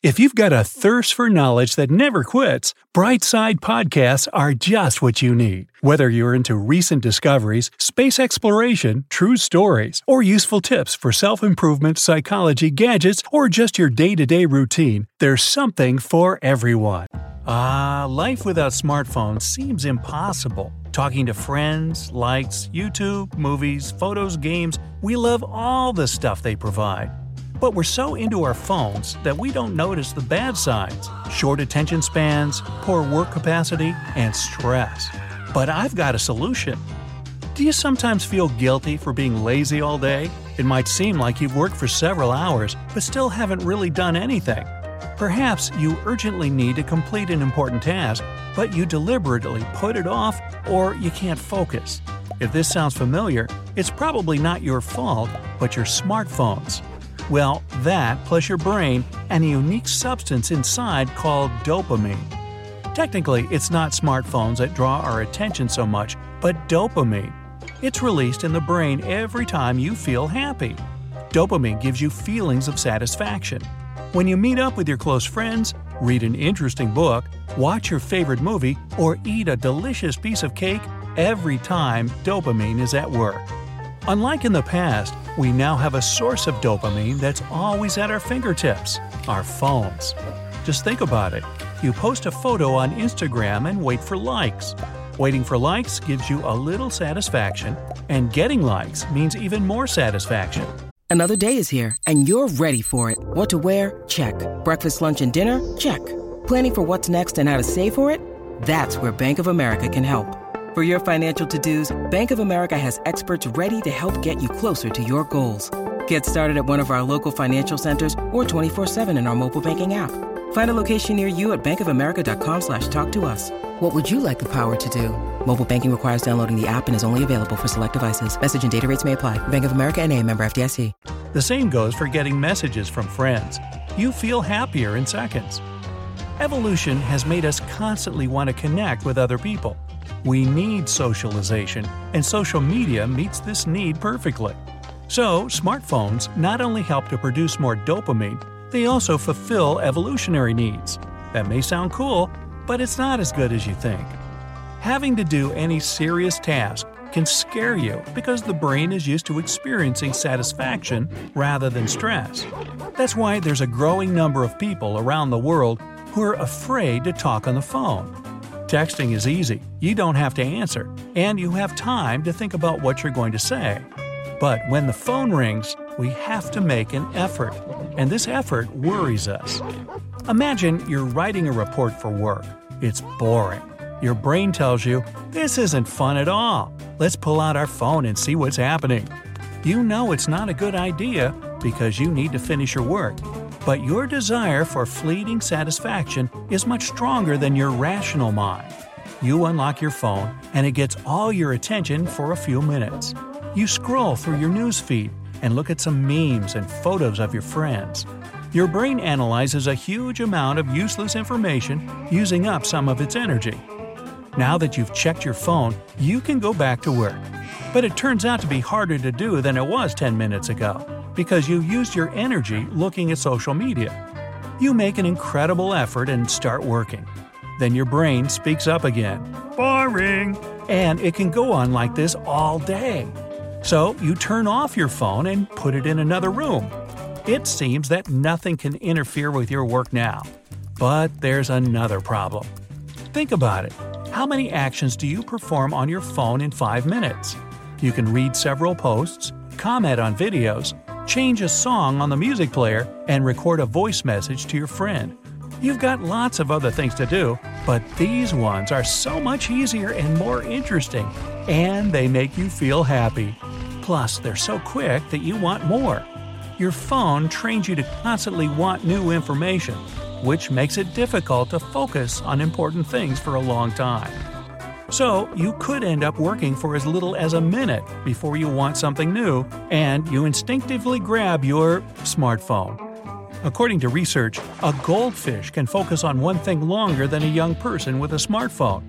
If you've got a thirst for knowledge that never quits, Brightside Podcasts are just what you need. Whether you're into recent discoveries, space exploration, true stories, or useful tips for self improvement, psychology, gadgets, or just your day to day routine, there's something for everyone. Ah, life without smartphones seems impossible. Talking to friends, likes, YouTube, movies, photos, games, we love all the stuff they provide. But we're so into our phones that we don't notice the bad sides short attention spans, poor work capacity, and stress. But I've got a solution. Do you sometimes feel guilty for being lazy all day? It might seem like you've worked for several hours, but still haven't really done anything. Perhaps you urgently need to complete an important task, but you deliberately put it off or you can't focus. If this sounds familiar, it's probably not your fault, but your smartphone's. Well, that plus your brain and a unique substance inside called dopamine. Technically, it's not smartphones that draw our attention so much, but dopamine. It's released in the brain every time you feel happy. Dopamine gives you feelings of satisfaction. When you meet up with your close friends, read an interesting book, watch your favorite movie, or eat a delicious piece of cake, every time dopamine is at work. Unlike in the past, we now have a source of dopamine that's always at our fingertips our phones. Just think about it. You post a photo on Instagram and wait for likes. Waiting for likes gives you a little satisfaction, and getting likes means even more satisfaction. Another day is here, and you're ready for it. What to wear? Check. Breakfast, lunch, and dinner? Check. Planning for what's next and how to save for it? That's where Bank of America can help. For your financial to-dos, Bank of America has experts ready to help get you closer to your goals. Get started at one of our local financial centers or 24-7 in our mobile banking app. Find a location near you at bankofamerica.com slash talk to us. What would you like the power to do? Mobile banking requires downloading the app and is only available for select devices. Message and data rates may apply. Bank of America and a member FDIC. The same goes for getting messages from friends. You feel happier in seconds. Evolution has made us constantly want to connect with other people. We need socialization, and social media meets this need perfectly. So, smartphones not only help to produce more dopamine, they also fulfill evolutionary needs. That may sound cool, but it's not as good as you think. Having to do any serious task can scare you because the brain is used to experiencing satisfaction rather than stress. That's why there's a growing number of people around the world who are afraid to talk on the phone. Texting is easy, you don't have to answer, and you have time to think about what you're going to say. But when the phone rings, we have to make an effort, and this effort worries us. Imagine you're writing a report for work. It's boring. Your brain tells you, this isn't fun at all. Let's pull out our phone and see what's happening. You know it's not a good idea because you need to finish your work, but your desire for fleeting satisfaction is much stronger than your rational mind. You unlock your phone, and it gets all your attention for a few minutes. You scroll through your newsfeed and look at some memes and photos of your friends. Your brain analyzes a huge amount of useless information, using up some of its energy. Now that you've checked your phone, you can go back to work. But it turns out to be harder to do than it was 10 minutes ago because you used your energy looking at social media. You make an incredible effort and start working. Then your brain speaks up again. Boring! And it can go on like this all day. So you turn off your phone and put it in another room. It seems that nothing can interfere with your work now. But there's another problem. Think about it. How many actions do you perform on your phone in 5 minutes? You can read several posts, comment on videos, change a song on the music player, and record a voice message to your friend. You've got lots of other things to do, but these ones are so much easier and more interesting, and they make you feel happy. Plus, they're so quick that you want more. Your phone trains you to constantly want new information, which makes it difficult to focus on important things for a long time. So, you could end up working for as little as a minute before you want something new, and you instinctively grab your smartphone. According to research, a goldfish can focus on one thing longer than a young person with a smartphone.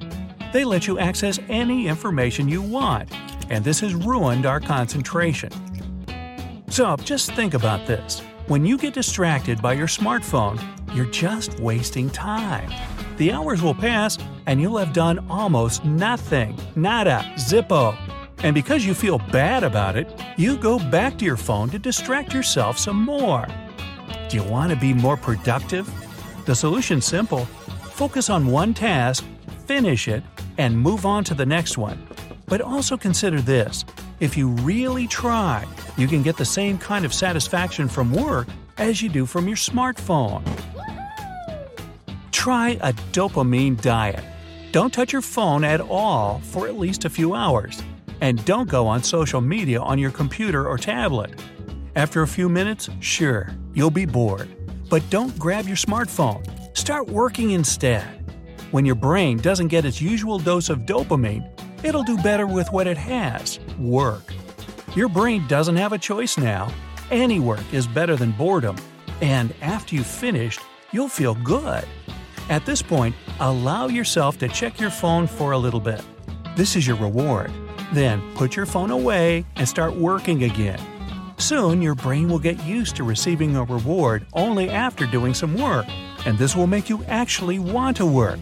They let you access any information you want, and this has ruined our concentration. So just think about this. When you get distracted by your smartphone, you're just wasting time. The hours will pass and you'll have done almost nothing. Nada, zippo. And because you feel bad about it, you go back to your phone to distract yourself some more. Do you want to be more productive? The solution's simple. Focus on one task, finish it, and move on to the next one. But also consider this if you really try, you can get the same kind of satisfaction from work as you do from your smartphone. Try a dopamine diet. Don't touch your phone at all for at least a few hours. And don't go on social media on your computer or tablet. After a few minutes, sure, you'll be bored. But don't grab your smartphone. Start working instead. When your brain doesn't get its usual dose of dopamine, it'll do better with what it has work. Your brain doesn't have a choice now. Any work is better than boredom. And after you've finished, you'll feel good. At this point, allow yourself to check your phone for a little bit. This is your reward. Then put your phone away and start working again. Soon, your brain will get used to receiving a reward only after doing some work, and this will make you actually want to work.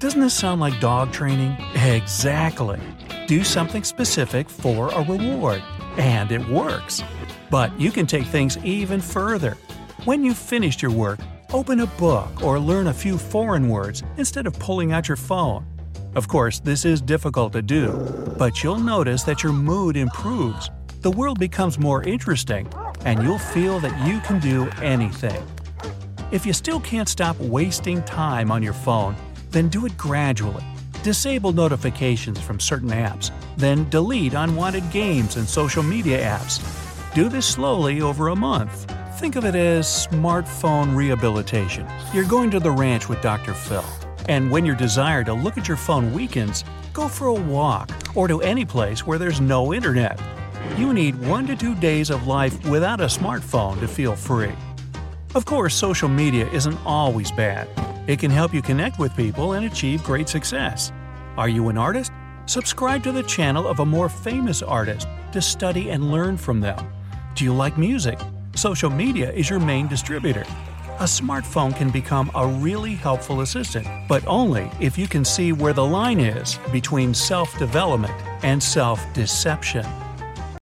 Doesn't this sound like dog training? Exactly. Do something specific for a reward, and it works. But you can take things even further. When you've finished your work, open a book or learn a few foreign words instead of pulling out your phone. Of course, this is difficult to do, but you'll notice that your mood improves, the world becomes more interesting, and you'll feel that you can do anything. If you still can't stop wasting time on your phone, then do it gradually. Disable notifications from certain apps, then delete unwanted games and social media apps. Do this slowly over a month. Think of it as smartphone rehabilitation. You're going to the ranch with Dr. Phil. And when your desire to look at your phone weakens, go for a walk or to any place where there's no internet. You need one to two days of life without a smartphone to feel free. Of course, social media isn't always bad. It can help you connect with people and achieve great success. Are you an artist? Subscribe to the channel of a more famous artist to study and learn from them. Do you like music? Social media is your main distributor. A smartphone can become a really helpful assistant, but only if you can see where the line is between self development and self deception.